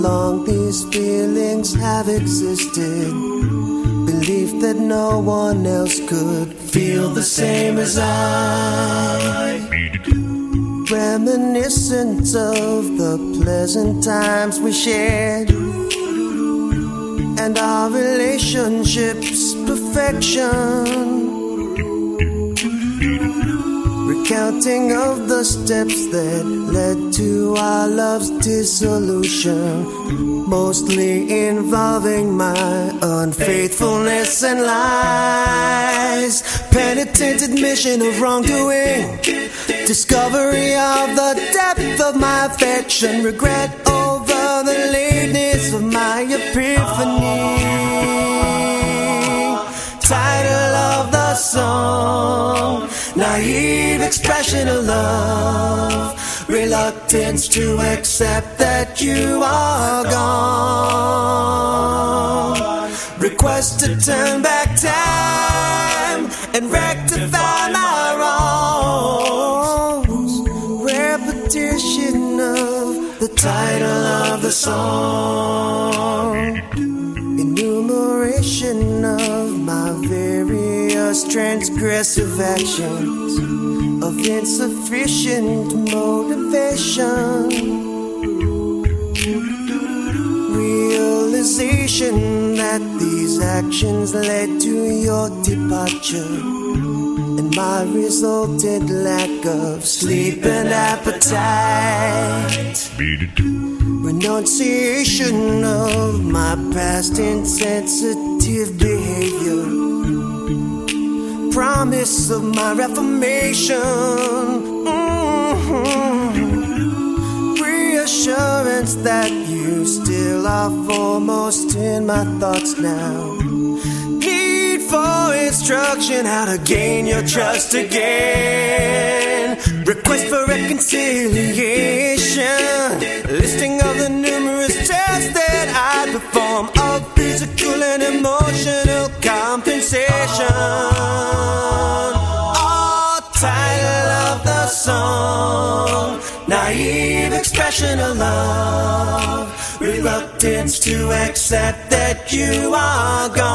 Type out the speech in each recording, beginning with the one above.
long these feelings have existed. Belief that no one else could feel the same as I. Reminiscent of the pleasant times we shared and our relationship's perfection. Recounting of the steps that led to our love's dissolution, mostly involving my unfaithfulness and lies. Penitent admission of wrongdoing, discovery of the depth of my affection, regret over the lateness of my epiphany. Title of the song naive expression of love, reluctance to accept that you are gone. Request to turn back time and rectify my wrongs. Repetition of the title of the song. Enumeration of my various transgressive actions of insufficient motivation. Realization that these actions led to your departure and my resulted lack of sleep and appetite. Renunciation of my past insensitive behavior. Promise of my reformation. Mhm. Reassurance that you still are foremost in my thoughts now. Need for instruction how to gain your trust again. Request for reconciliation. Listing of the numerous tests that I perform of Naive love. Reluctance to accept that you are gone.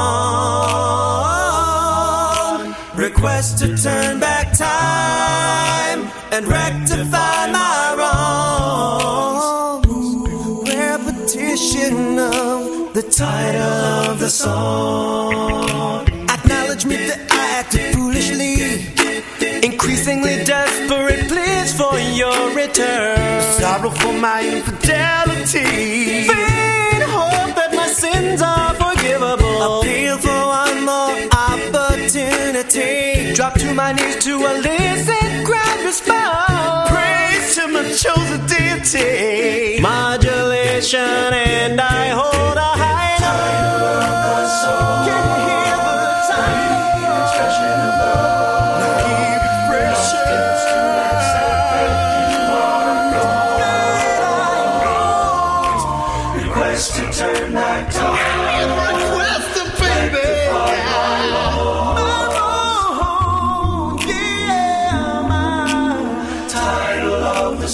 Request to turn back time and rectify my wrongs. Repetition of the title of the song. Acknowledgement that I acted foolishly. Increasingly desperate pleas for your return. Sorrow for my infidelity. Faint hope that my sins are forgivable. Appeal for one more opportunity. Drop to my knees to elicit grand response. Praise to my chosen deity. Modulation and I hold a high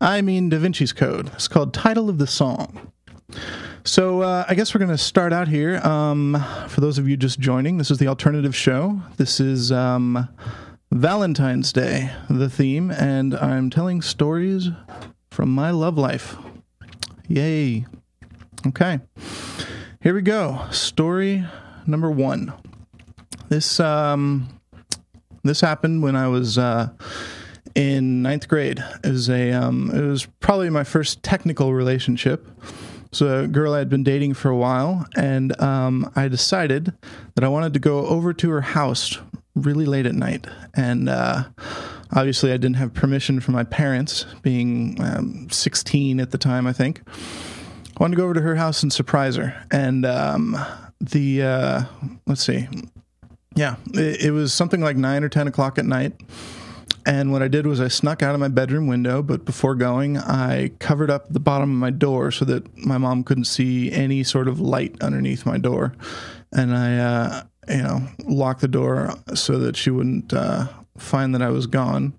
I mean, Da Vinci's Code. It's called Title of the Song. So uh, I guess we're going to start out here. Um, for those of you just joining, this is the alternative show. This is um, Valentine's Day, the theme, and I'm telling stories from my love life. Yay. Okay. Here we go. Story number one. This um, this happened when I was uh, in ninth grade. It was a um, it was probably my first technical relationship. So a girl I had been dating for a while, and um, I decided that I wanted to go over to her house really late at night. And uh, obviously, I didn't have permission from my parents, being um, 16 at the time, I think. I wanted to go over to her house and surprise her. And um, the uh, let's see, yeah, it, it was something like nine or ten o'clock at night. And what I did was I snuck out of my bedroom window, but before going, I covered up the bottom of my door so that my mom couldn't see any sort of light underneath my door. And I, uh, you know, locked the door so that she wouldn't uh, find that I was gone.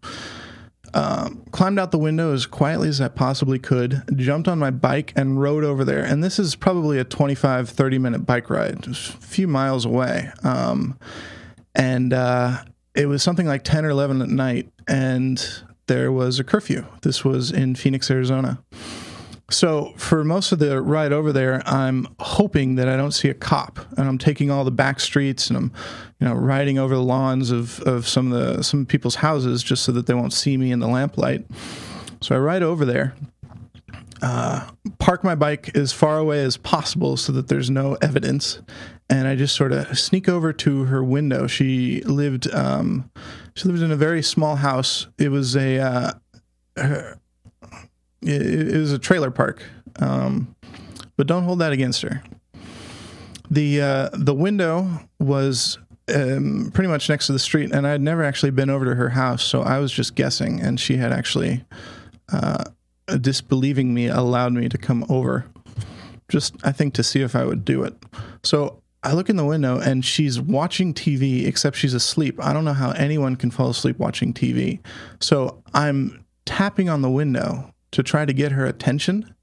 Um, climbed out the window as quietly as I possibly could, jumped on my bike and rode over there. And this is probably a 25, 30 minute bike ride, just a few miles away. Um, and uh, it was something like 10 or 11 at night, and there was a curfew. This was in Phoenix, Arizona. So for most of the ride over there, I'm hoping that I don't see a cop, and I'm taking all the back streets, and I'm, you know, riding over the lawns of, of some of the some people's houses just so that they won't see me in the lamplight. So I ride over there, uh, park my bike as far away as possible so that there's no evidence, and I just sort of sneak over to her window. She lived um, she lived in a very small house. It was a uh, her, it, it, was a trailer park, um, but don't hold that against her. the uh, The window was um, pretty much next to the street, and I had never actually been over to her house, so I was just guessing, and she had actually. Uh, disbelieving me allowed me to come over. Just i think to see if i would do it. So i look in the window and she's watching tv except she's asleep. I don't know how anyone can fall asleep watching tv so i'm tapping on the window to try to get her attention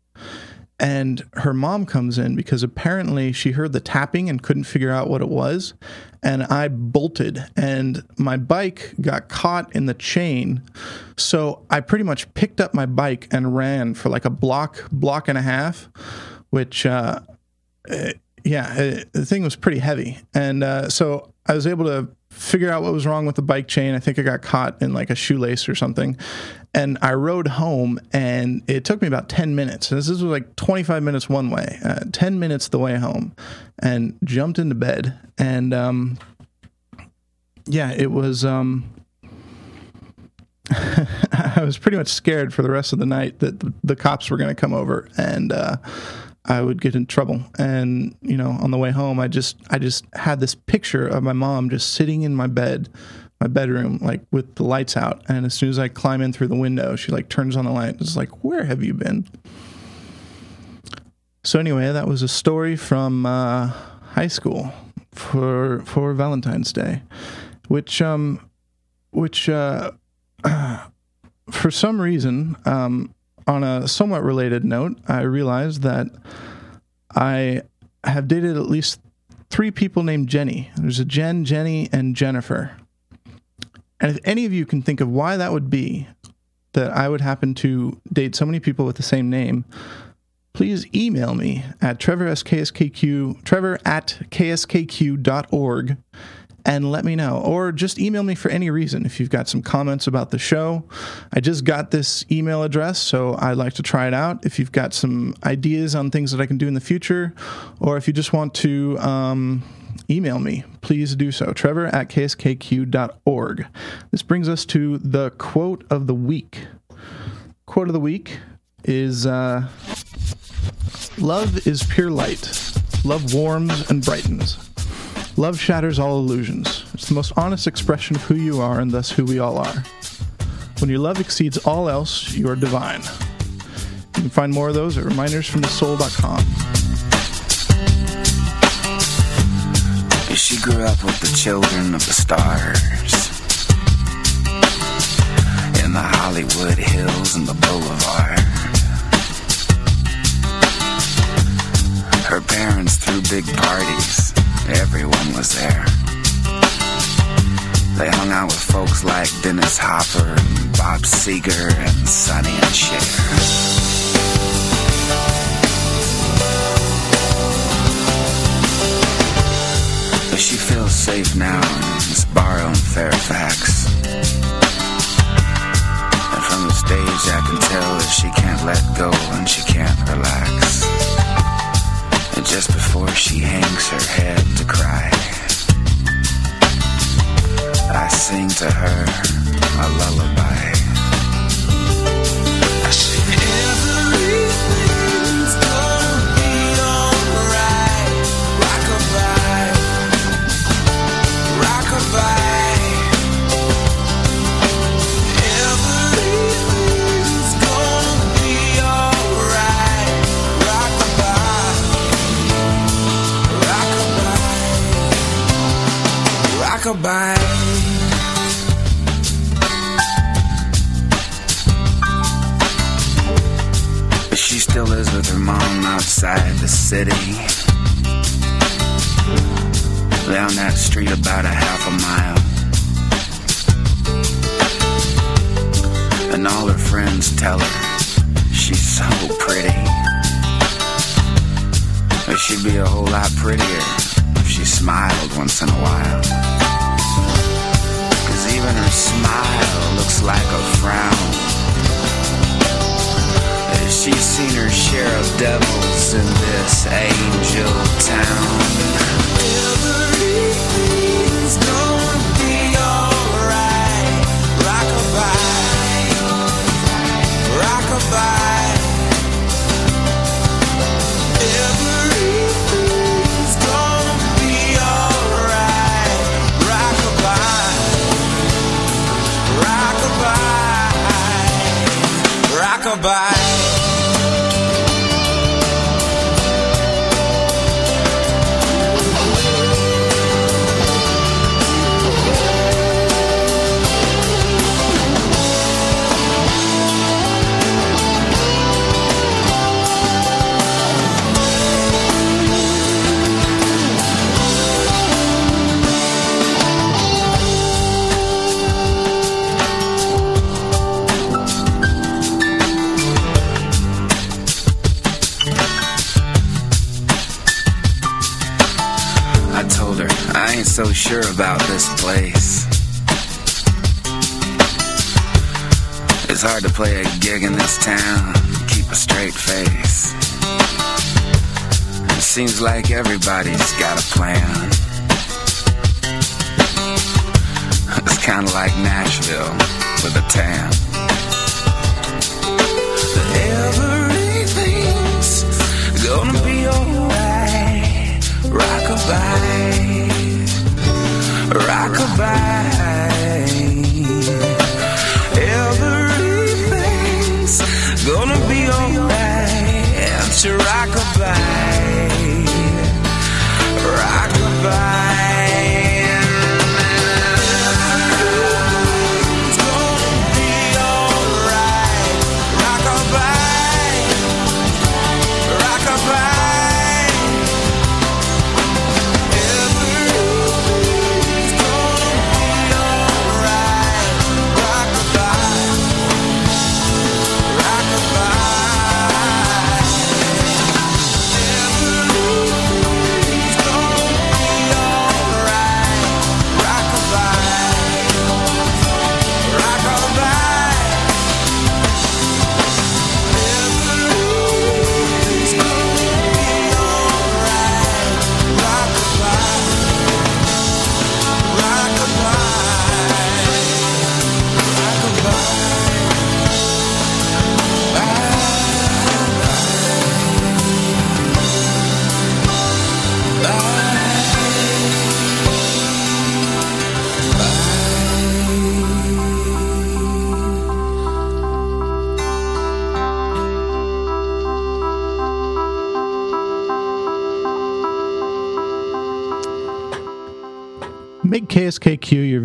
and her mom comes in because apparently she heard the tapping and couldn't figure out what it was. And i bolted and my bike got caught in the chain. So i pretty much picked up my bike and ran for like a block block and a half which uh, eh, yeah it, eh, the thing was pretty heavy. And uh, so i was able to figure out what was wrong with the bike chain. I think I got caught in like a shoelace or something. And I rode home, and it took me about 10 minutes. This was like 25 minutes one way, uh, 10 minutes the way home, and jumped into bed. And um, yeah, it was. Um, I was pretty much scared for the rest of the night that the, the cops were going to come over and uh, I would get in trouble. And you know, on the way home, I just I just had this picture of my mom just sitting in my bed, my bedroom, like with the lights out. And as soon as I climb in through the window, she like turns on the light. and It's like, where have you been? So anyway, that was a story from uh, high school for for Valentine's Day, which um, which uh, for some reason um, on a somewhat related note, I realized that I have dated at least three people named Jenny. There's a Jen, Jenny, and Jennifer. And if any of you can think of why that would be, that I would happen to date so many people with the same name, please email me at trevor, SKSKQ, trevor at kskq.org and let me know. Or just email me for any reason if you've got some comments about the show. I just got this email address, so I'd like to try it out. If you've got some ideas on things that I can do in the future, or if you just want to um, email me, please do so. Trevor at kskq.org. This brings us to the quote of the week. Quote of the week is uh, Love is pure light. Love warms and brightens. Love shatters all illusions. It's the most honest expression of who you are and thus who we all are. When your love exceeds all else, you are divine. You can find more of those at remindersfromthesoul.com. She grew up with the children of the stars in the Hollywood Hills and the Boulevard. Her parents threw big parties Everyone was there. They hung out with folks like Dennis Hopper and Bob Seger and Sonny and Cher. But she feels safe now in this bar in Fairfax. And from the stage I can tell that she can't let go and she can't relax just before she hangs her head to cry. I sing to her a lullaby. I sing everything's But she still lives with her mom outside the city. Down that street about a half a mile. And all her friends tell her she's so pretty. But she'd be a whole lot prettier if she smiled once in a while. Seen her share of devils in this angel town. Sure about this place. It's hard to play a gig in this town, and keep a straight face. It seems like everybody's got a plan. It's kind of like Nashville with a tan. Everything's gonna be alright. Rockabye, rockabye.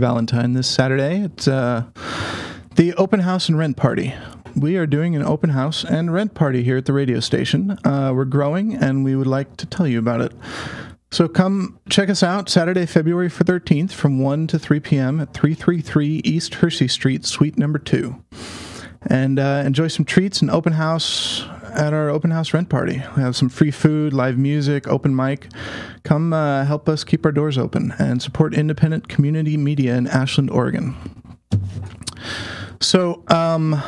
Valentine this Saturday. It's uh, the open house and rent party. We are doing an open house and rent party here at the radio station. Uh, we're growing, and we would like to tell you about it. So come check us out Saturday, February 13th from 1 to 3 p.m. at 333 East Hersey Street, Suite number 2. And uh, enjoy some treats and open house at our open house rent party. We have some free food, live music, open mic. Come uh, help us keep our doors open and support independent community media in Ashland, Oregon. So, um,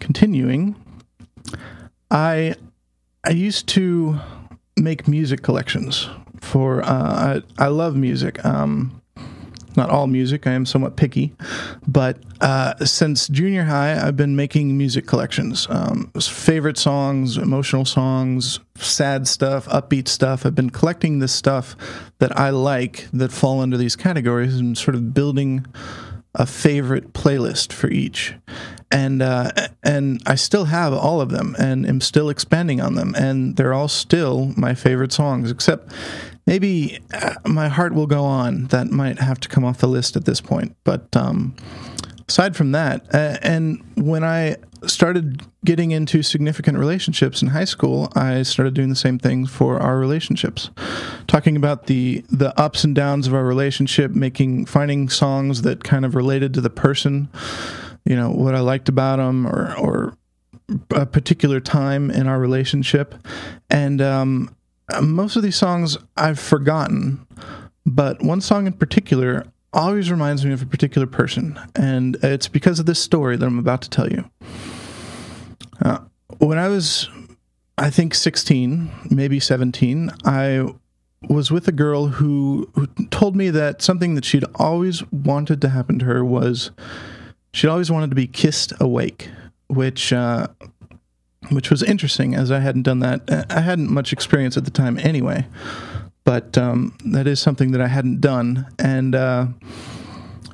continuing, I I used to make music collections for. Uh, I, I love music. Um, not all music. I am somewhat picky, but uh, since junior high, I've been making music collections. Um, favorite songs, emotional songs, sad stuff, upbeat stuff. I've been collecting this stuff that I like that fall under these categories and sort of building a favorite playlist for each, and uh, and I still have all of them, and am still expanding on them, and they're all still my favorite songs, except maybe uh, my heart will go on. That might have to come off the list at this point, but. Um, aside from that, uh, and when I started getting into significant relationships in high school, I started doing the same thing for our relationships, talking about the the ups and downs of our relationship, making finding songs that kind of related to the person, you know, what I liked about them, or or a particular time in our relationship, and um, most of these songs I've forgotten, but one song in particular always reminds me of a particular person, and it's because of this story that I'm about to tell you. Uh, when I was, I think, 16, maybe 17, I was with a girl who, who told me that something that she'd always wanted to happen to her was she'd always wanted to be kissed awake, which. Uh, which was interesting as I hadn't done that. I hadn't much experience at the time anyway but um, that is something that I hadn't done, and uh,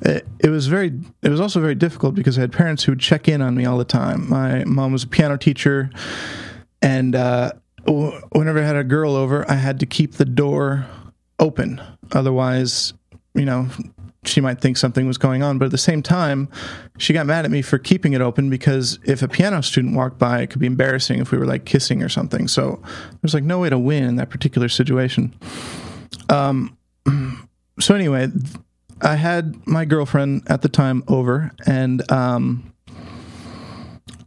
it, it, was very. It was also very difficult because I had parents who would check in on me all the time. My mom was a piano teacher, and uh, whenever I had a girl over, I had to keep the door open. Otherwise, you know, she might think something was going on. But at the same time, she got mad at me for keeping it open because if a piano student walked by, it could be embarrassing if we were like kissing or something. So there's like no way to win in that particular situation. Um, so anyway, I had my girlfriend at the time over, and um,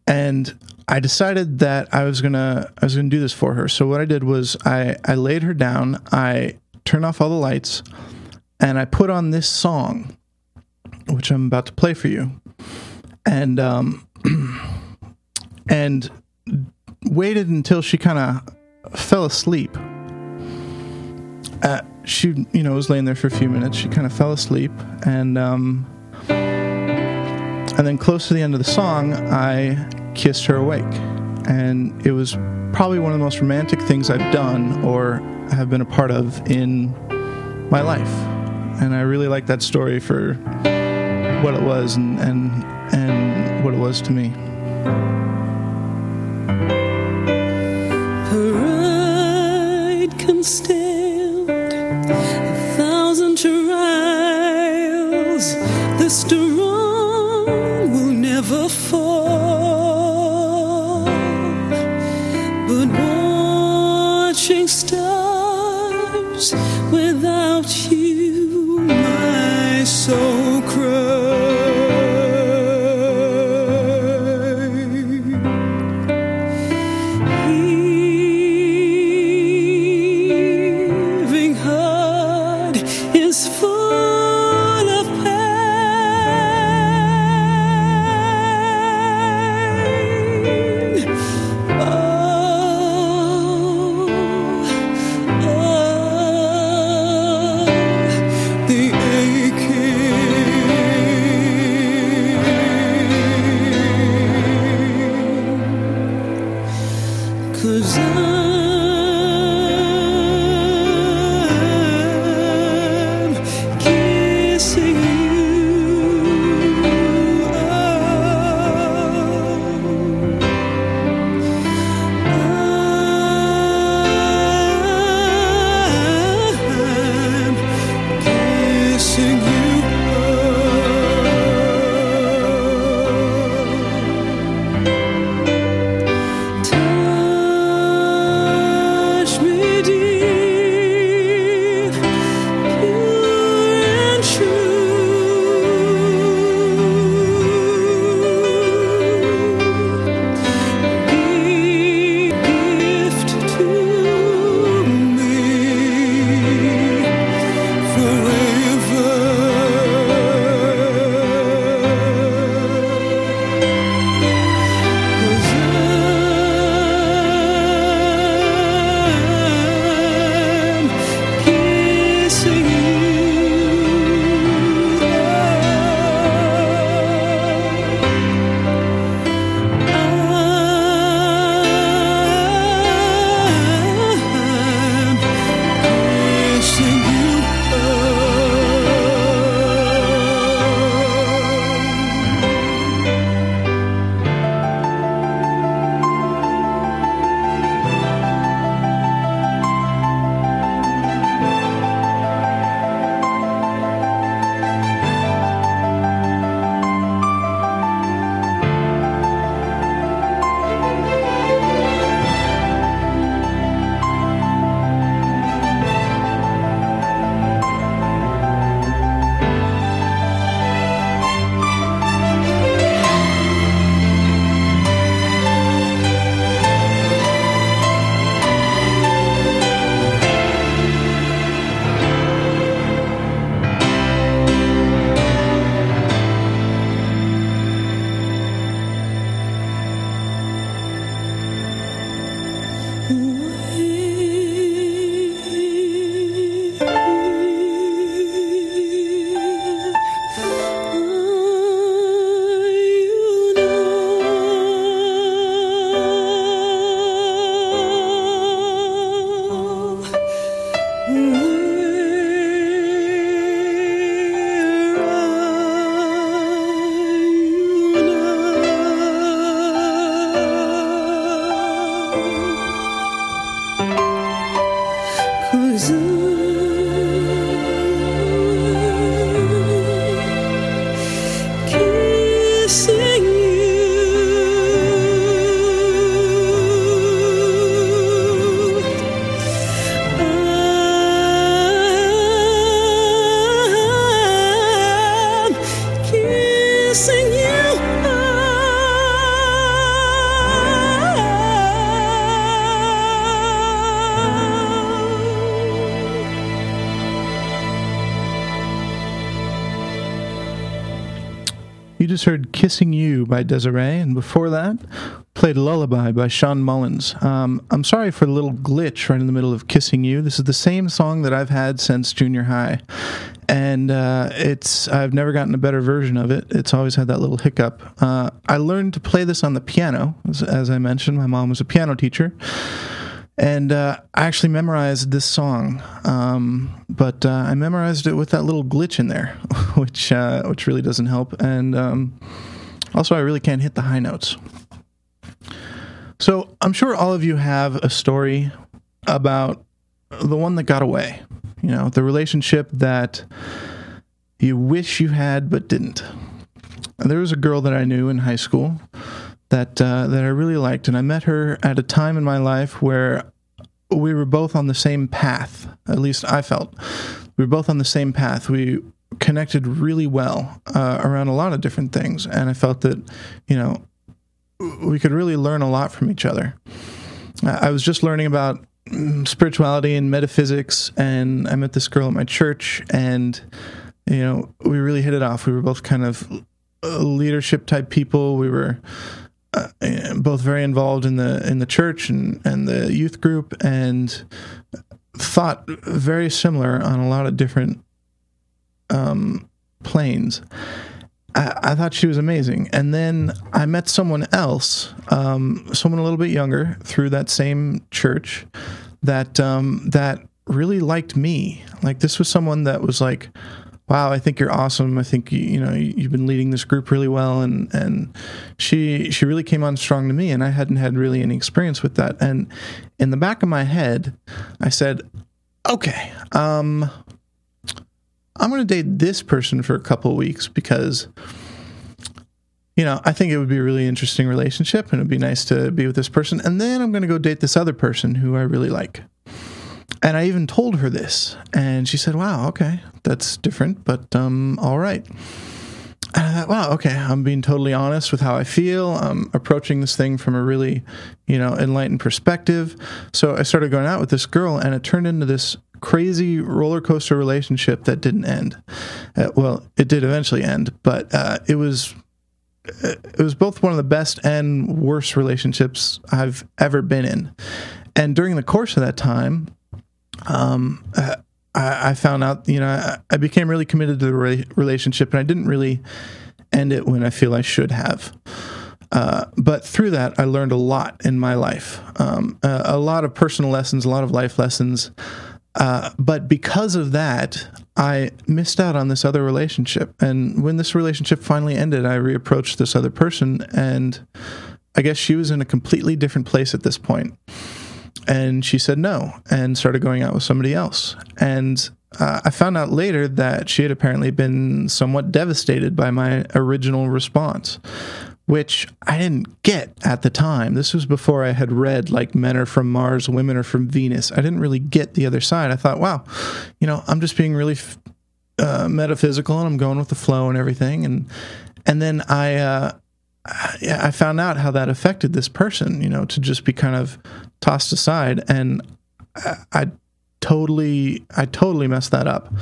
and I decided that I was gonna I was gonna do this for her. So what I did was I I laid her down. I turned off all the lights and I put on this song, which I'm about to play for you, and um, and waited until she kind of fell asleep. Uh, she, you know, was laying there for a few minutes. She kind of fell asleep, and um, and then close to the end of the song, I kissed her awake, and it was probably one of the most romantic things I've done or have been a part of in my life and I really like that story for what it was and and and what it was to me. Pride can stand a thousand trials. The strong Kissing You by Des'ree, and before that, played Lullaby by Shawn Mullins. Um, I'm sorry for the little glitch right in the middle of Kissing You. This is the same song that I've had since junior high. And uh, it's I've never gotten a better version of it. It's always had that little hiccup. Uh, I learned to play this on the piano, as, as I mentioned. My mom was a piano teacher, and uh, I actually memorized this song, um, but uh, I memorized it with that little glitch in there, which uh, which really doesn't help. And um, also, I really can't hit the high notes. So I'm sure all of you have a story about the one that got away. You know, the relationship that you wish you had but didn't. There was a girl that I knew in high school that uh, that I really liked, and I met her at a time in my life where we were both on the same path. At least I felt we were both on the same path. We connected really well uh, around a lot of different things, and I felt that you know we could really learn a lot from each other. I was just learning about mm, spirituality and metaphysics, and I met this girl at my church, and you know we really hit it off. We were both kind of uh, leadership type people. We were uh, both very involved in the in the church and and the youth group, and thought very similar on a lot of different um, planes. I, I thought she was amazing, and then I met someone else, um, someone a little bit younger, through that same church, that um, that really liked me. Like this was someone that was like, wow, I think you're awesome. I think you, you know you've been leading this group really well, and and she she really came on strong to me, and I hadn't had really any experience with that. And in the back of my head, I said, okay, um, I'm going to date this person for a couple weeks because. You know, I think it would be a really interesting relationship and it'd be nice to be with this person. And then I'm going to go date this other person who I really like. And I even told her this, and she said, "Wow, okay, that's different, but um, all right." And I thought, "Wow, okay, I'm being totally honest with how I feel. I'm approaching this thing from a really, you know, enlightened perspective." So I started going out with this girl, and it turned into this crazy roller coaster relationship that didn't end. Uh, well, it did eventually end, but uh, it was it was both one of the best and worst relationships I've ever been in. And during the course of that time, um, uh, I, I found out, you know, I, I became really committed to the re- relationship, and I didn't really end it when I feel I should have. Uh, but through that, I learned a lot in my life, um, a, a lot of personal lessons, a lot of life lessons. Uh, but because of that, I missed out on this other relationship. And when this relationship finally ended, I reapproached this other person, and I guess she was in a completely different place at this point. And she said no and started going out with somebody else. And uh, I found out later that she had apparently been somewhat devastated by my original response, which I didn't get at the time. This was before I had read like Men are from Mars, Women are from Venus. I didn't really get the other side. I thought, wow, you know, I'm just being really uh, metaphysical and I'm going with the flow and everything. And and then I uh, I I found out how that affected this person. You know, to just be kind of tossed aside, and I, I totally I totally messed that up.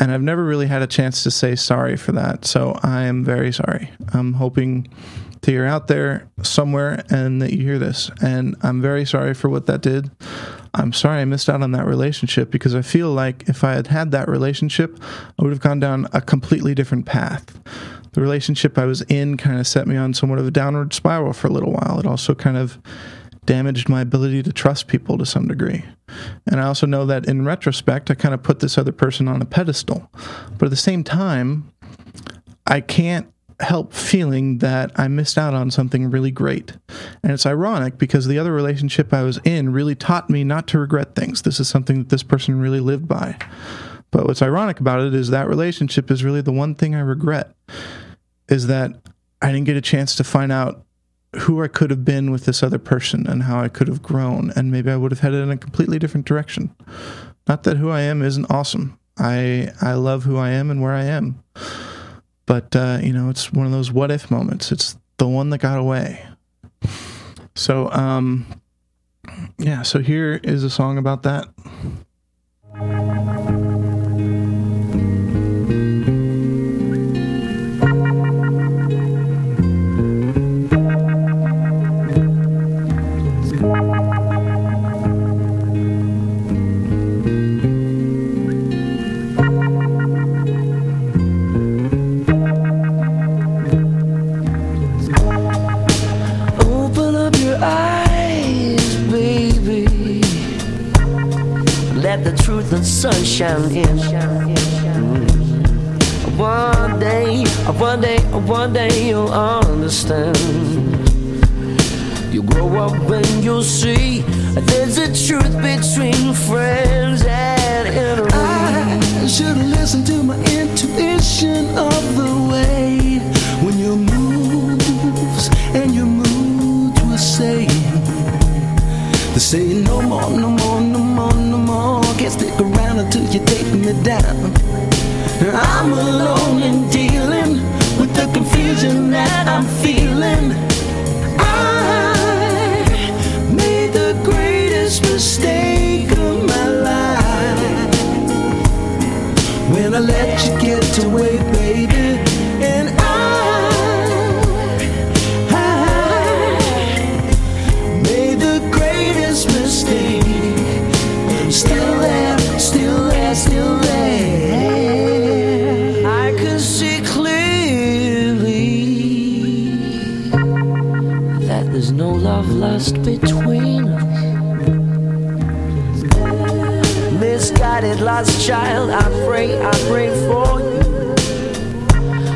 And I've never really had a chance to say sorry for that. So I am very sorry. I'm hoping that you're out there somewhere and that you hear this. And I'm very sorry for what that did. I'm sorry I missed out on that relationship because I feel like if I had had that relationship, I would have gone down a completely different path. The relationship I was in kind of set me on somewhat of a downward spiral for a little while. It also kind of damaged my ability to trust people to some degree. And I also know that in retrospect, I kind of put this other person on a pedestal. But at the same time, I can't help feeling that I missed out on something really great. And it's ironic because the other relationship I was in really taught me not to regret things. This is something that this person really lived by. But what's ironic about it is that relationship is really the one thing I regret is that I didn't get a chance to find out who I could have been with this other person and how I could have grown and maybe I would have headed in a completely different direction. Not that who I am isn't awesome. I I love who I am and where I am. But uh, you know, it's one of those what if moments. It's the one that got away. So um yeah, so here is a song about that. One day, one day, one day you'll understand. You grow up and you'll see there's a truth between friends until you take me down. I'm alone child, I pray, I pray for you.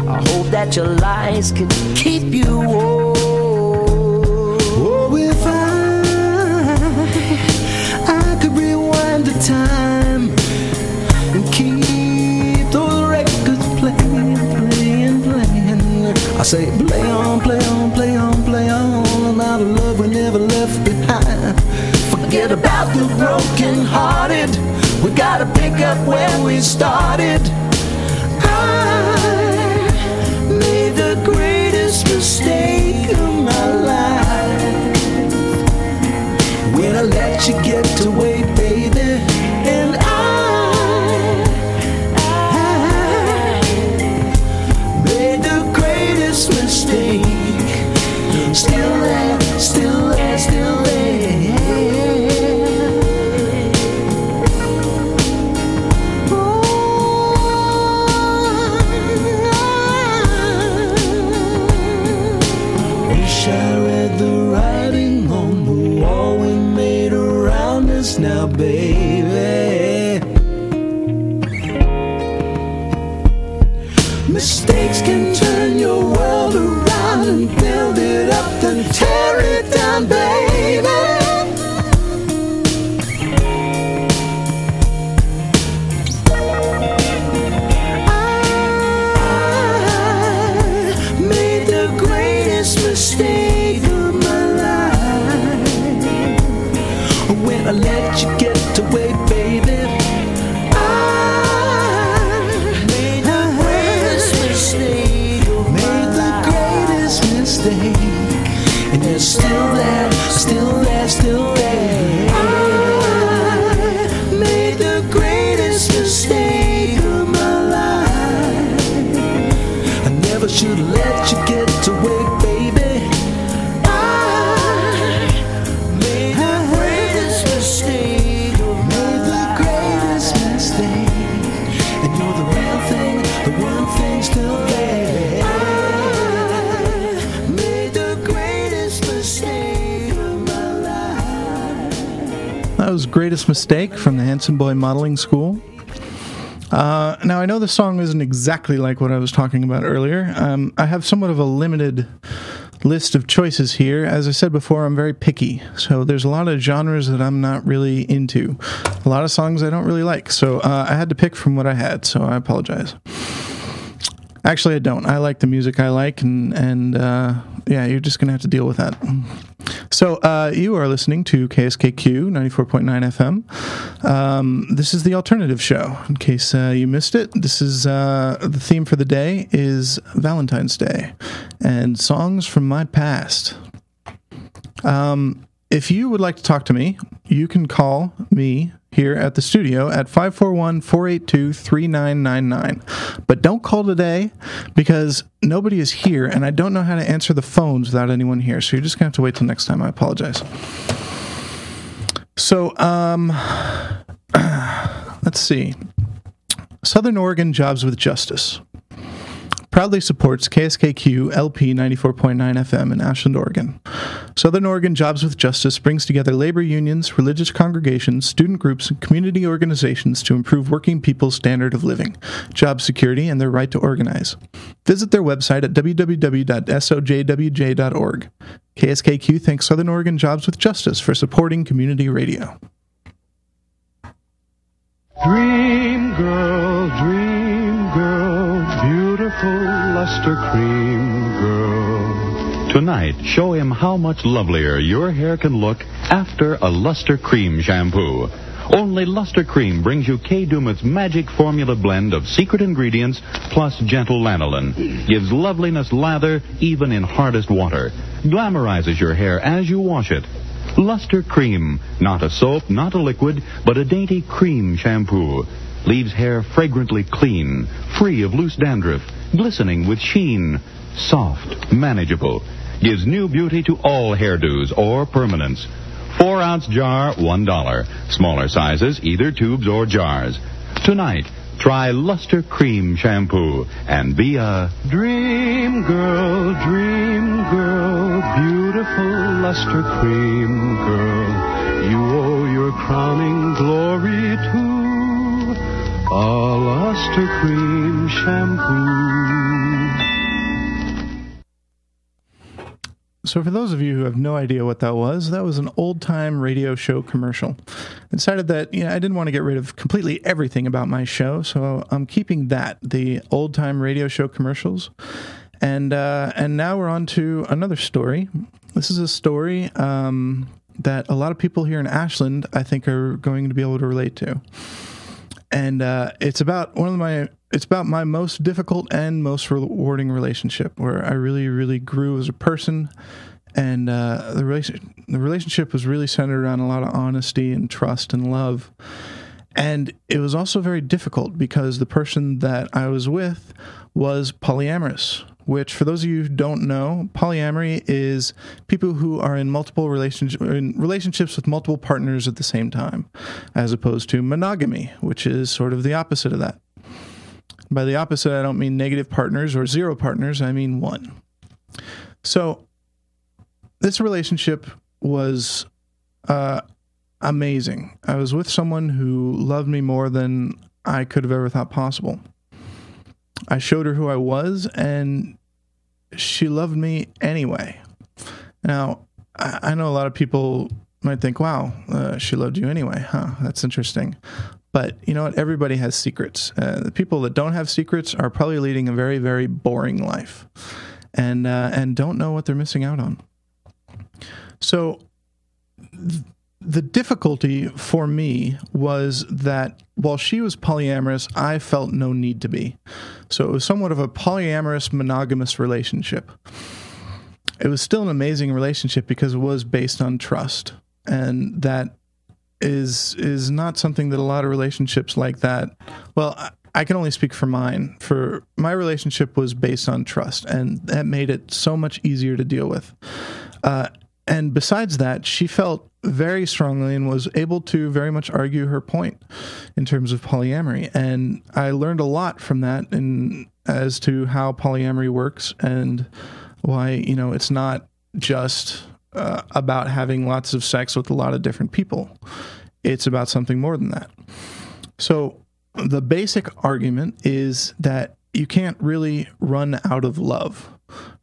I hope that your lies can keep you warm. Mistake from the Handsome Boy Modeling School. Uh, now, I know the song isn't exactly like what I was talking about earlier. Um, I have somewhat of a limited list of choices here. As I said before, I'm very picky. So there's a lot of genres that I'm not really into, a lot of songs I don't really like. So uh, I had to pick from what I had. So I apologize. Actually, I don't. I like the music I like, and and uh, yeah, you're just gonna have to deal with that. So uh, you are listening to KSKQ 94.9 FM. Um, this is the alternative show. In case uh, you missed it, this is uh, the theme for the day is Valentine's Day and songs from my past. Um, if you would like to talk to me, you can call me here at the studio at 541 482 3999. But don't call today because nobody is here and I don't know how to answer the phones without anyone here. So you're just going to have to wait till next time. I apologize. So, um, let's see. Southern Oregon Jobs with Justice proudly supports KSKQ LP 94.9 FM in Ashland, Oregon. Southern Oregon Jobs with Justice brings together labor unions, religious congregations, student groups, and community organizations to improve working people's standard of living, job security, and their right to organize. Visit their website at www.sojwj.org. KSKQ thanks Southern Oregon Jobs with Justice for supporting community radio. Dream girl, dream luster cream girl. Tonight, show him how much lovelier your hair can look after a Luster Cream shampoo. Only Luster Cream brings you Kay Daumit's magic formula blend of secret ingredients plus gentle lanolin. Gives loveliness lather even in hardest water. Glamorizes your hair as you wash it. Luster Cream, not a soap, not a liquid, but a dainty cream shampoo. Leaves hair fragrantly clean, free of loose dandruff, glistening with sheen, soft, manageable. Gives new beauty to all hairdos or permanents. Four ounce jar, one dollar. Smaller sizes, either tubes or jars. Tonight, try Luster Cream Shampoo and be a Dream girl, dream girl, beautiful luster cream girl. You owe your crowning glory to a luster cream shampoo. So, for those of you who have no idea what that was, that was an old time radio show commercial. I decided that you know, I didn't want to get rid of completely everything about my show, so I'm keeping that the old time radio show commercials. And uh, and now we're on to another story. This is a story um, that a lot of people here in Ashland, I think, are going to be able to relate to. And uh, it's about one of my it's about my most difficult and most rewarding relationship where I really, really grew as a person. And uh, the, relation, the relationship was really centered around a lot of honesty and trust and love. And it was also very difficult because the person that I was with was polyamorous, which, for those of you who don't know, polyamory is people who are in multiple relationship, in relationships with multiple partners at the same time, as opposed to monogamy, which is sort of the opposite of that. By the opposite, I don't mean negative partners or zero partners, I mean one. So, this relationship was uh, amazing. I was with someone who loved me more than I could have ever thought possible. I showed her who I was, and she loved me anyway. Now, I, I know a lot of people might think, wow, uh, she loved you anyway, huh? That's interesting. But you know what? Everybody has secrets. Uh, the people that don't have secrets are probably leading a very, very boring life, and uh, and don't know what they're missing out on. So, the difficulty for me was that while she was polyamorous, I felt no need to be. So it was somewhat of a polyamorous, monogamous relationship. It was still an amazing relationship because it was based on trust, and that is is not something that a lot of relationships like that. Well, I, can only speak for mine. For my relationship was based on trust, and that made it so much easier to deal with. Uh, and besides that, she felt very strongly and was able to very much argue her point in terms of polyamory. And I learned a lot from that in as to how polyamory works and why you know it's not just uh, about having lots of sex with a lot of different people. It's about something more than that. So the basic argument is that you can't really run out of love.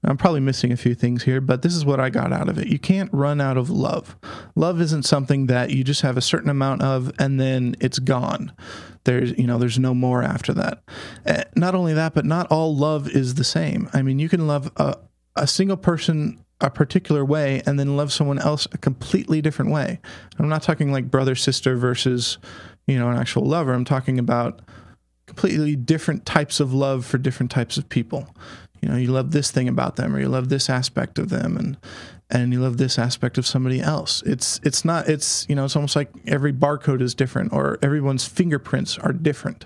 I'm probably missing a few things here, but this is what I got out of it. You can't run out of love. Love isn't something that you just have a certain amount of and then it's gone. There's, you know, there's no more after that. Uh, not only that, but not all love is the same. I mean, you can love a, a single person a particular way and then love someone else a completely different way. I'm not talking like brother sister versus, you know, an actual lover. I'm talking about completely different types of love for different types of people. You know, you love this thing about them or you love this aspect of them and and you love this aspect of somebody else. It's it's not it's you know, it's almost like every barcode is different or everyone's fingerprints are different.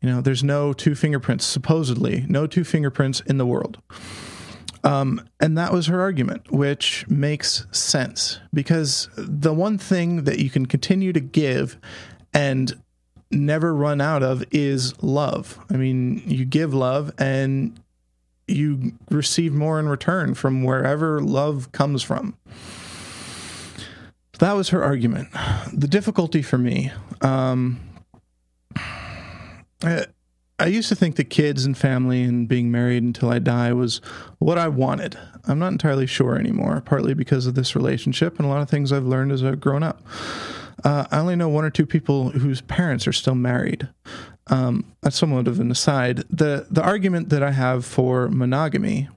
You know, there's no two fingerprints supposedly, no two fingerprints in the world. Um, and that was her argument, which makes sense because the one thing that you can continue to give and never run out of is love. I mean, you give love and you receive more in return from wherever love comes from. That was her argument. The difficulty for me, um, I, I used to think that kids and family and being married until I die was what I wanted. I'm not entirely sure anymore, partly because of this relationship and a lot of things I've learned as I've grown up. Uh, I only know one or two people whose parents are still married. Um, somewhat of an aside. The the argument that I have for monogamy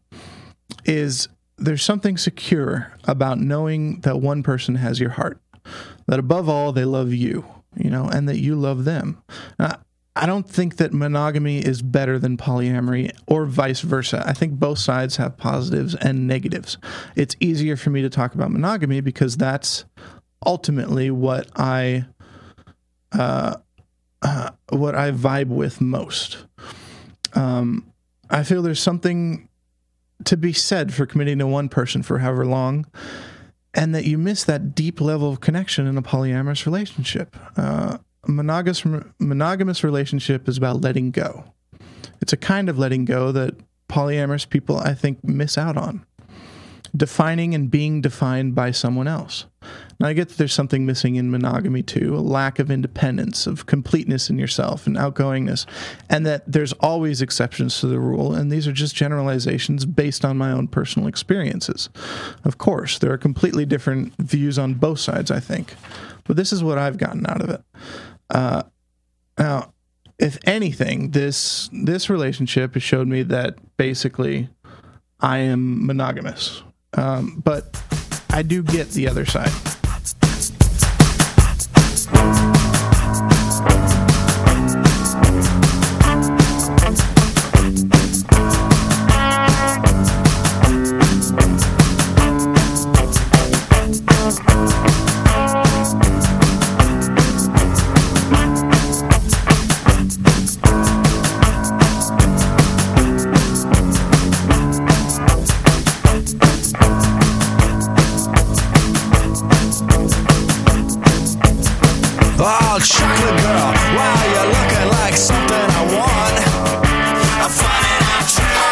is there's something secure about knowing that one person has your heart, that above all they love you, you know, and that you love them. Now, I don't think that monogamy is better than polyamory or vice versa. I think both sides have positives and negatives. It's easier for me to talk about monogamy because that's ultimately what I uh, uh, what I vibe with most. Um, I feel there's something to be said for committing to one person for however long, and that you miss that deep level of connection in a polyamorous relationship. Uh, monogamous monogamous relationship is about letting go. It's a kind of letting go that polyamorous people I think miss out on. Defining and being defined by someone else. Now, I get that there's something missing in monogamy too a lack of independence, of completeness in yourself, and outgoingness, and that there's always exceptions to the rule, and these are just generalizations based on my own personal experiences. Of course, there are completely different views on both sides, I think, but this is what I've gotten out of it. Uh, now, if anything, this this relationship has showed me that basically I am monogamous, um, but I do get the other side. Wow, you're looking like something I want. I'm finding out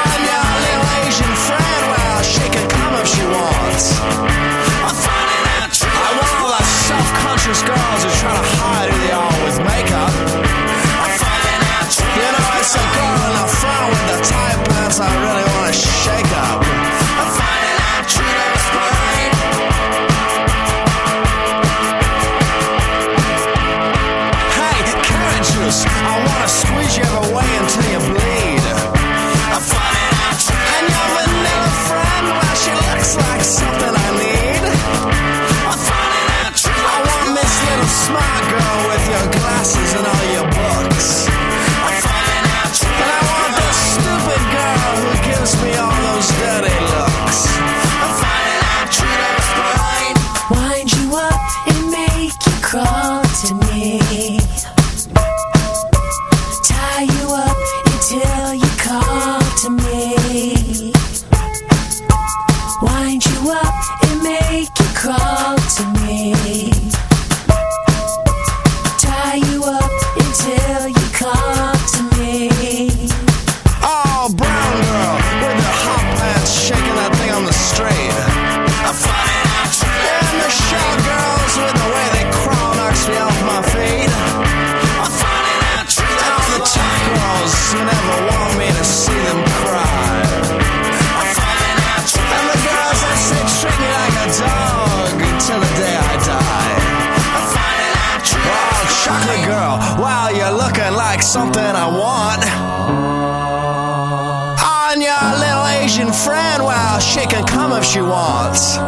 Asian friend, well, she can come if she wants. I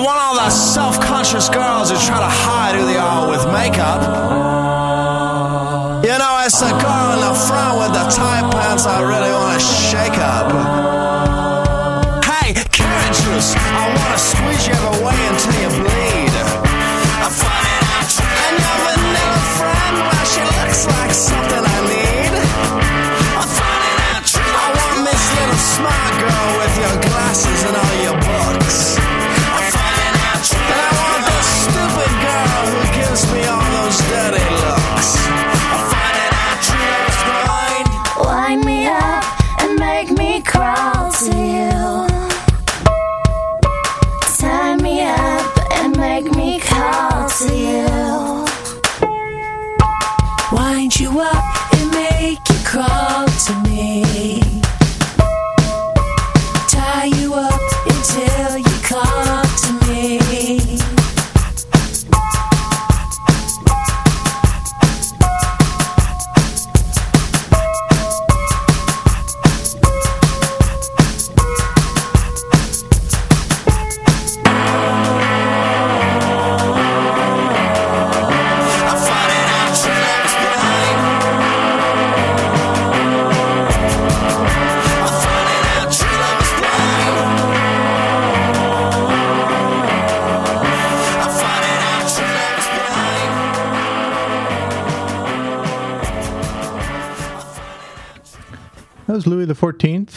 want all the self conscious girls who try to hide who they are with makeup. You know, it's the girl in the front with the tight pants I really want to shake up. Hey, carrot juice, I want to squeeze you every way until you bleed. I find it out. And your vanilla friend, well, she looks like something smart girl with your glasses and all your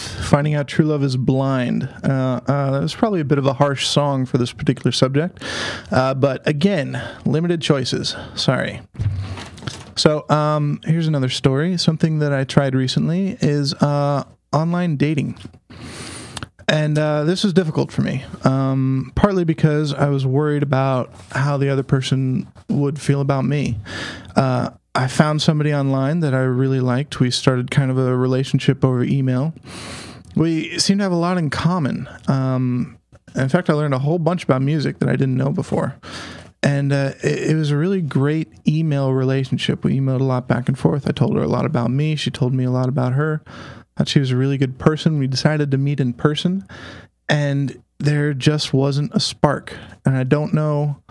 finding out true love is blind. Uh, uh, that was probably a bit of a harsh song for this particular subject, uh, but again, limited choices. Sorry. So um, here's another story. Something that I tried recently is uh, online dating. And uh, this was difficult for me, um, partly because I was worried about how the other person would feel about me. I found somebody online that I really liked. We started kind of a relationship over email. We seem to have a lot in common. Um, in fact, I learned a whole bunch about music that I didn't know before. And uh, it, it was a really great email relationship. We emailed a lot back and forth. I told her a lot about me. She told me a lot about her. Thought she was a really good person. We decided to meet in person, and there just wasn't a spark. And I don't know.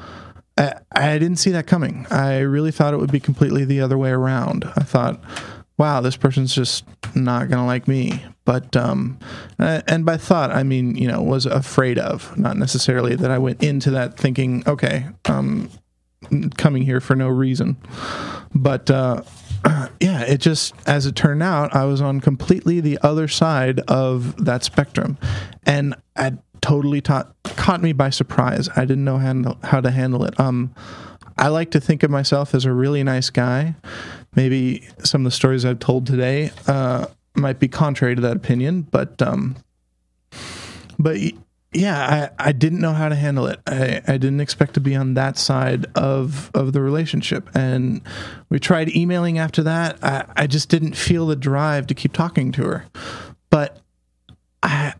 I, I didn't see that coming. I really thought it would be completely the other way around. I thought, wow, this person's just not gonna like me. But um, uh, and by thought, I mean you know was afraid of, not necessarily that I went into that thinking, okay, um, coming here for no reason. But uh, yeah, it just as it turned out, I was on completely the other side of that spectrum, and I totally taught, caught me by surprise. I didn't know handle, how to handle it. Um, I like to think of myself as a really nice guy. Maybe some of the stories I've told today uh, might be contrary to that opinion, but um, but yeah, I, I didn't know how to handle it. I, I didn't expect to be on that side of of the relationship, and we tried emailing after that. I, I just didn't feel the drive to keep talking to her, but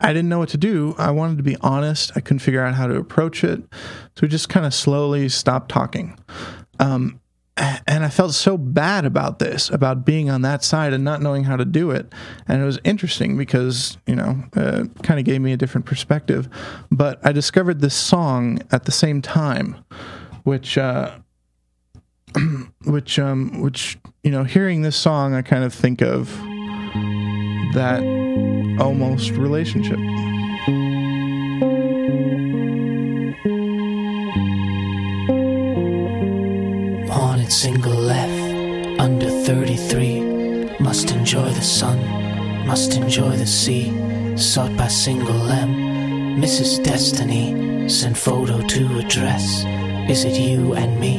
I, didn't know what to do. I wanted to be honest. I couldn't figure out how to approach it. So we just kind of slowly stopped talking. Um, and I felt so bad about this, about being on that side and not knowing how to do it. And it was interesting because, you know, uh, kind of gave me a different perspective. But I discovered this song at the same time, which, uh, which, um, which, you know, hearing this song, I kind of think of that almost relationship. Wanted single left, under 33. Must enjoy the sun, must enjoy the sea. Sought by single M, Mrs. Destiny. Send photo to address. Is it you and me?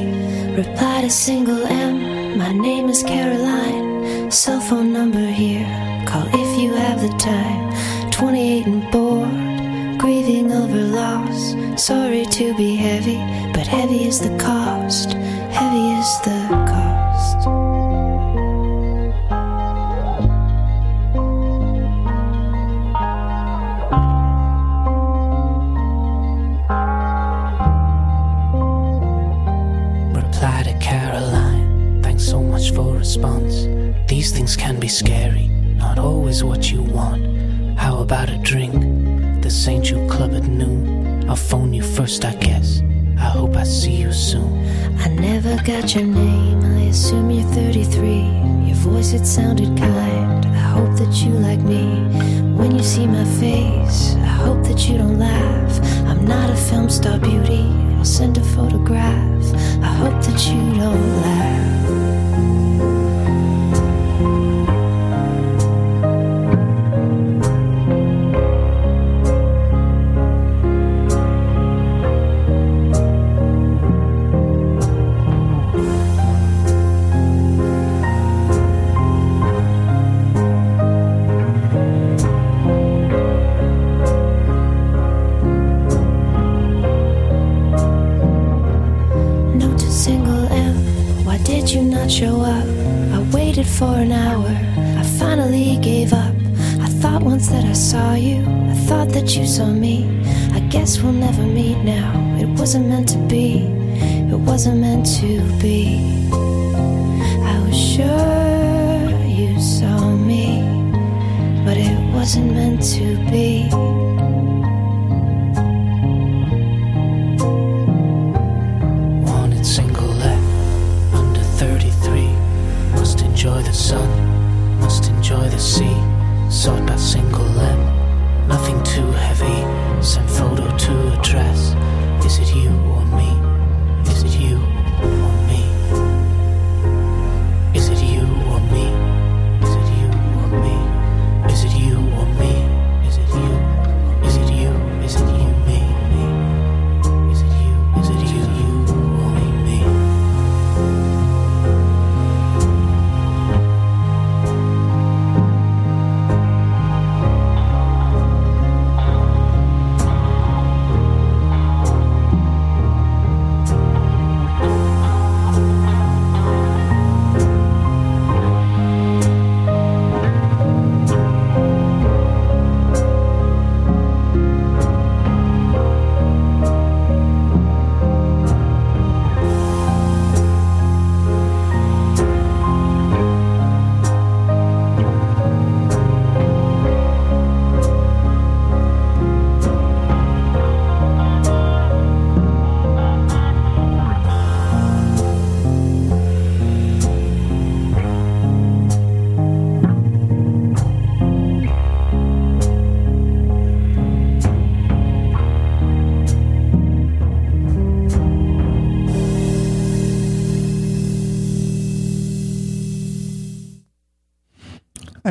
Reply to single M. My name is Caroline. Cell phone number here. Call if you have the time. 28 and bored. Grieving over loss. Sorry to be heavy, but heavy is the cost. Heavy is the cost. Reply to Caroline. Thanks so much for response. These things can be scary, not always what you want. How about a drink? The St. Jude Club at noon. I'll phone you first, I guess. I hope I see you soon. I never got your name, I assume you're 33. Your voice, it sounded kind. I hope that you like me. When you see my face, I hope that you don't laugh. I'm not a film star beauty, I'll send a photograph. I hope that you don't laugh.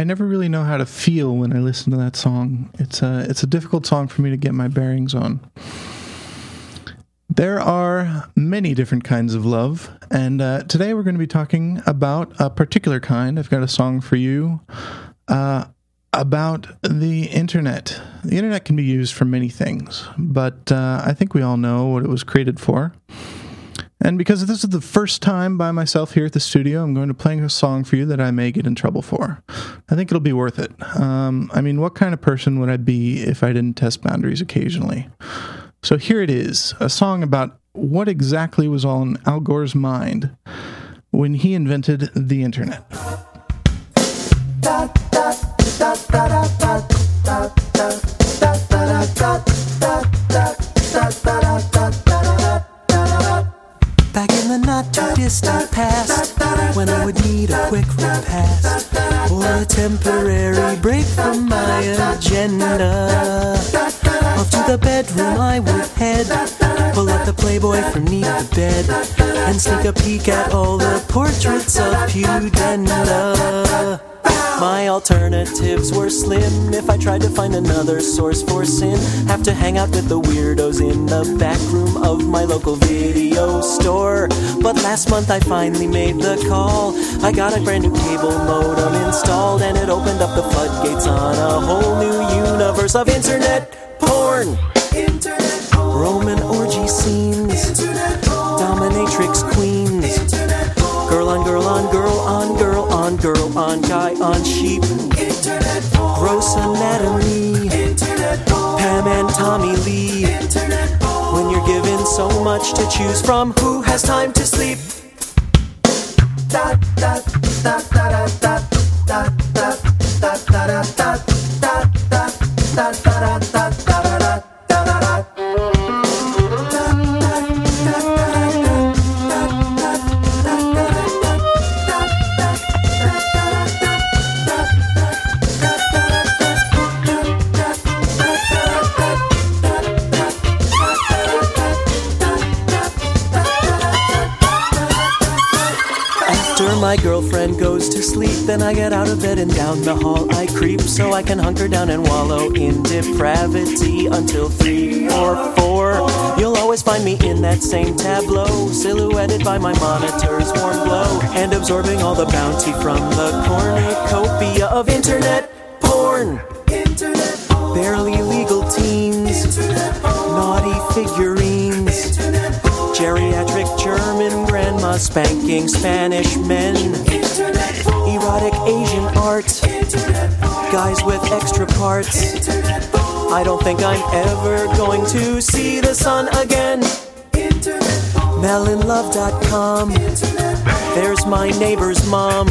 I never really know how to feel when I listen to that song. It's a it's a difficult song for me to get my bearings on. There are many different kinds of love, and uh, today we're going to be talking about a particular kind. I've got a song for you uh, about the internet. The internet can be used for many things, but uh, I think we all know what it was created for. And because this is the first time by myself here at the studio, I'm going to play a song for you that I may get in trouble for. I think it'll be worth it. Um, I mean, what kind of person would I be if I didn't test boundaries occasionally? So here it is a song about what exactly was on Al Gore's mind when he invented the internet. Distant past, when I would need a quick repast or a temporary break from my agenda. Off to the bedroom I would head, pull out the Playboy from neath the bed, and sneak a peek at all the portraits of Pudenda. My alternatives were slim if I tried to find another source for sin. Have to hang out with the weirdos in the back room of my local video store. But last month I finally made the call. I got a brand new cable modem installed, and it opened up the floodgates on a whole new universe of internet porn. Internet porn. Roman orgy scenes. Internet porn. Dominatrix queens. Internet porn. Girl on girl on girl on girl on girl, on guy, on sheep. Internet porn. Gross anatomy. Internet porn. Pam and Tommy Lee. Internet porn. When you're given so much to choose from, who has time to sleep? Da, da, da, da, da, da, da, da, da, da, da, da, da, da, da, da, da. My girlfriend goes to sleep, then I get out of bed and down the hall I creep so I can hunker down and wallow in depravity until three or four. You'll always find me in that same tableau, silhouetted by my monitor's warm glow and absorbing all the bounty from the cornucopia of internet porn. internet Barely legal teens, naughty figurines, Grandma spanking Spanish men, erotic Asian art, guys with extra parts. I don't think I'm ever going to see the sun again. Melonlove.com. There's my neighbor's mom.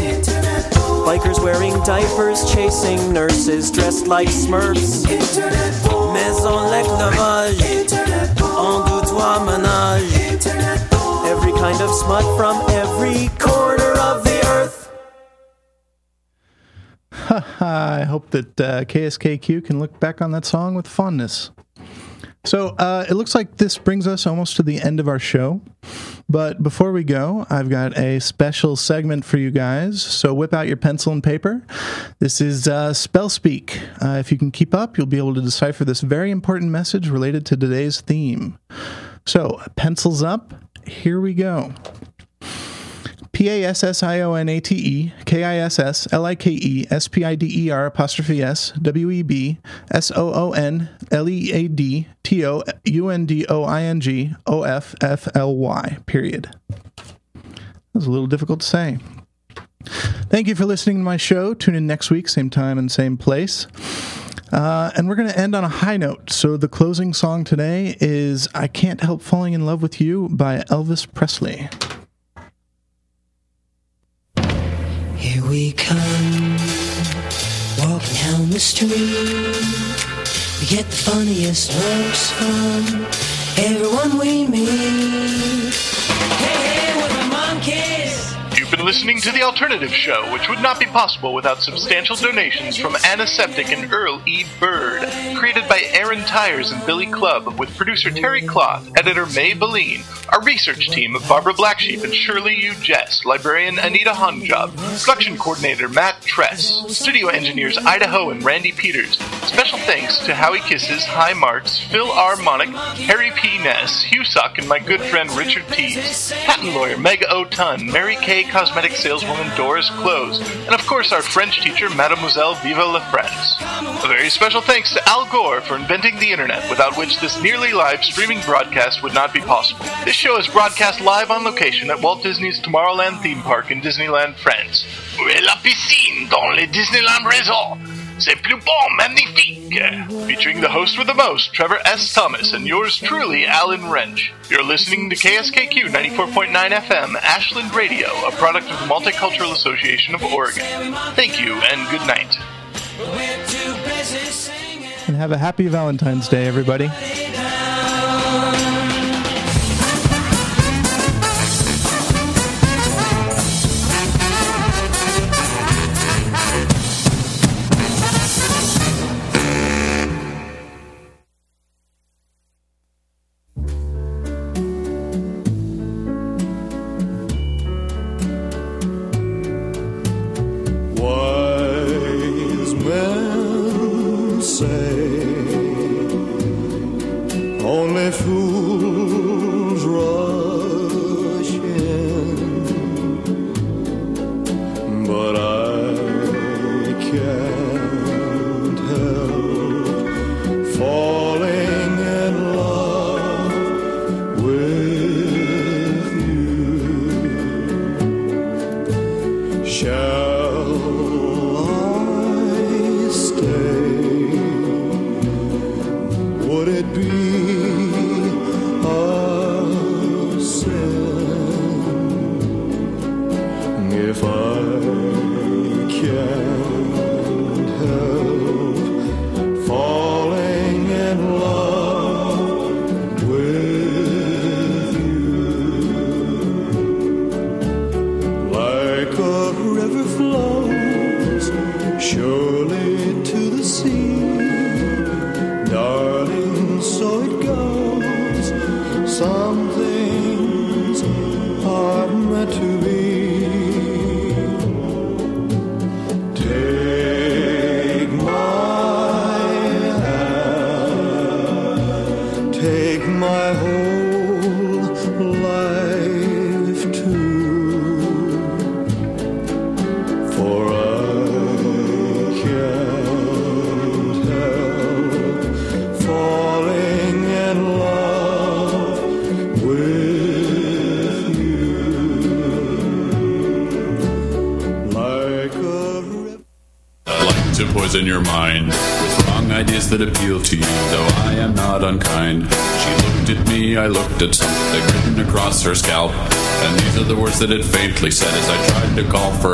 Bikers wearing diapers, chasing nurses dressed like smurfs. Maison l'éclavage, en deux toi ménage. Kind of smut from every corner of the earth. I hope that uh, KSKQ can look back on that song with fondness. So uh, it looks like this brings us almost to the end of our show. But before we go, I've got a special segment for you guys. So whip out your pencil and paper. This is uh, Spell Speak. Uh, if you can keep up, you'll be able to decipher this very important message related to today's theme. So, pencils up. Here we go. P A S S I O N A T E K I S S L I K E S P I D E R apostrophe S W E B S O O N L E A D T O U N D O I N G O F F L Y. Period. That was a little difficult to say. Thank you for listening to my show. Tune in next week, same time and same place. Uh, and we're going to end on a high note. So, the closing song today is I Can't Help Falling in Love with You by Elvis Presley. Here we come, walking down the street. We get the funniest looks from everyone we meet. Listening to The Alternative Show, which would not be possible without substantial donations from Antiseptic and Earl E. Bird. Created by Aaron Tires and Billy Clubb, with producer Terry Cloth, editor May Beline, our research team of Barbara Blacksheep and Shirley U. Jess, librarian Anita Honjob, production coordinator Matt Tress, studio engineers Idaho and Randy Peters. Special thanks to Howie Kisses, High Marks, Phil R. Monick, Harry P. Ness, Hugh Suck, and my good friend Richard Tees, patent lawyer Meg O'Tun, Mary Kay cosmetic saleswoman Doris Close, and of course our French teacher Mademoiselle Viva la France. A very special thanks to Al Gore for inventing the internet, without which this nearly live streaming broadcast would not be possible. This show is broadcast live on location at Walt Disney's Tomorrowland theme park in Disneyland, France. Où est la piscine dans le Disneyland Resort? C'est plus bon, magnifique! Featuring the host with the most, Trevor S. Thomas, and yours truly, Alan Wrench. You're listening to KSKQ 94.9 FM, Ashland Radio, a product of the Multicultural Association of Oregon. Thank you, and good night. And have a happy Valentine's Day, everybody. that it faintly said as I tried to call for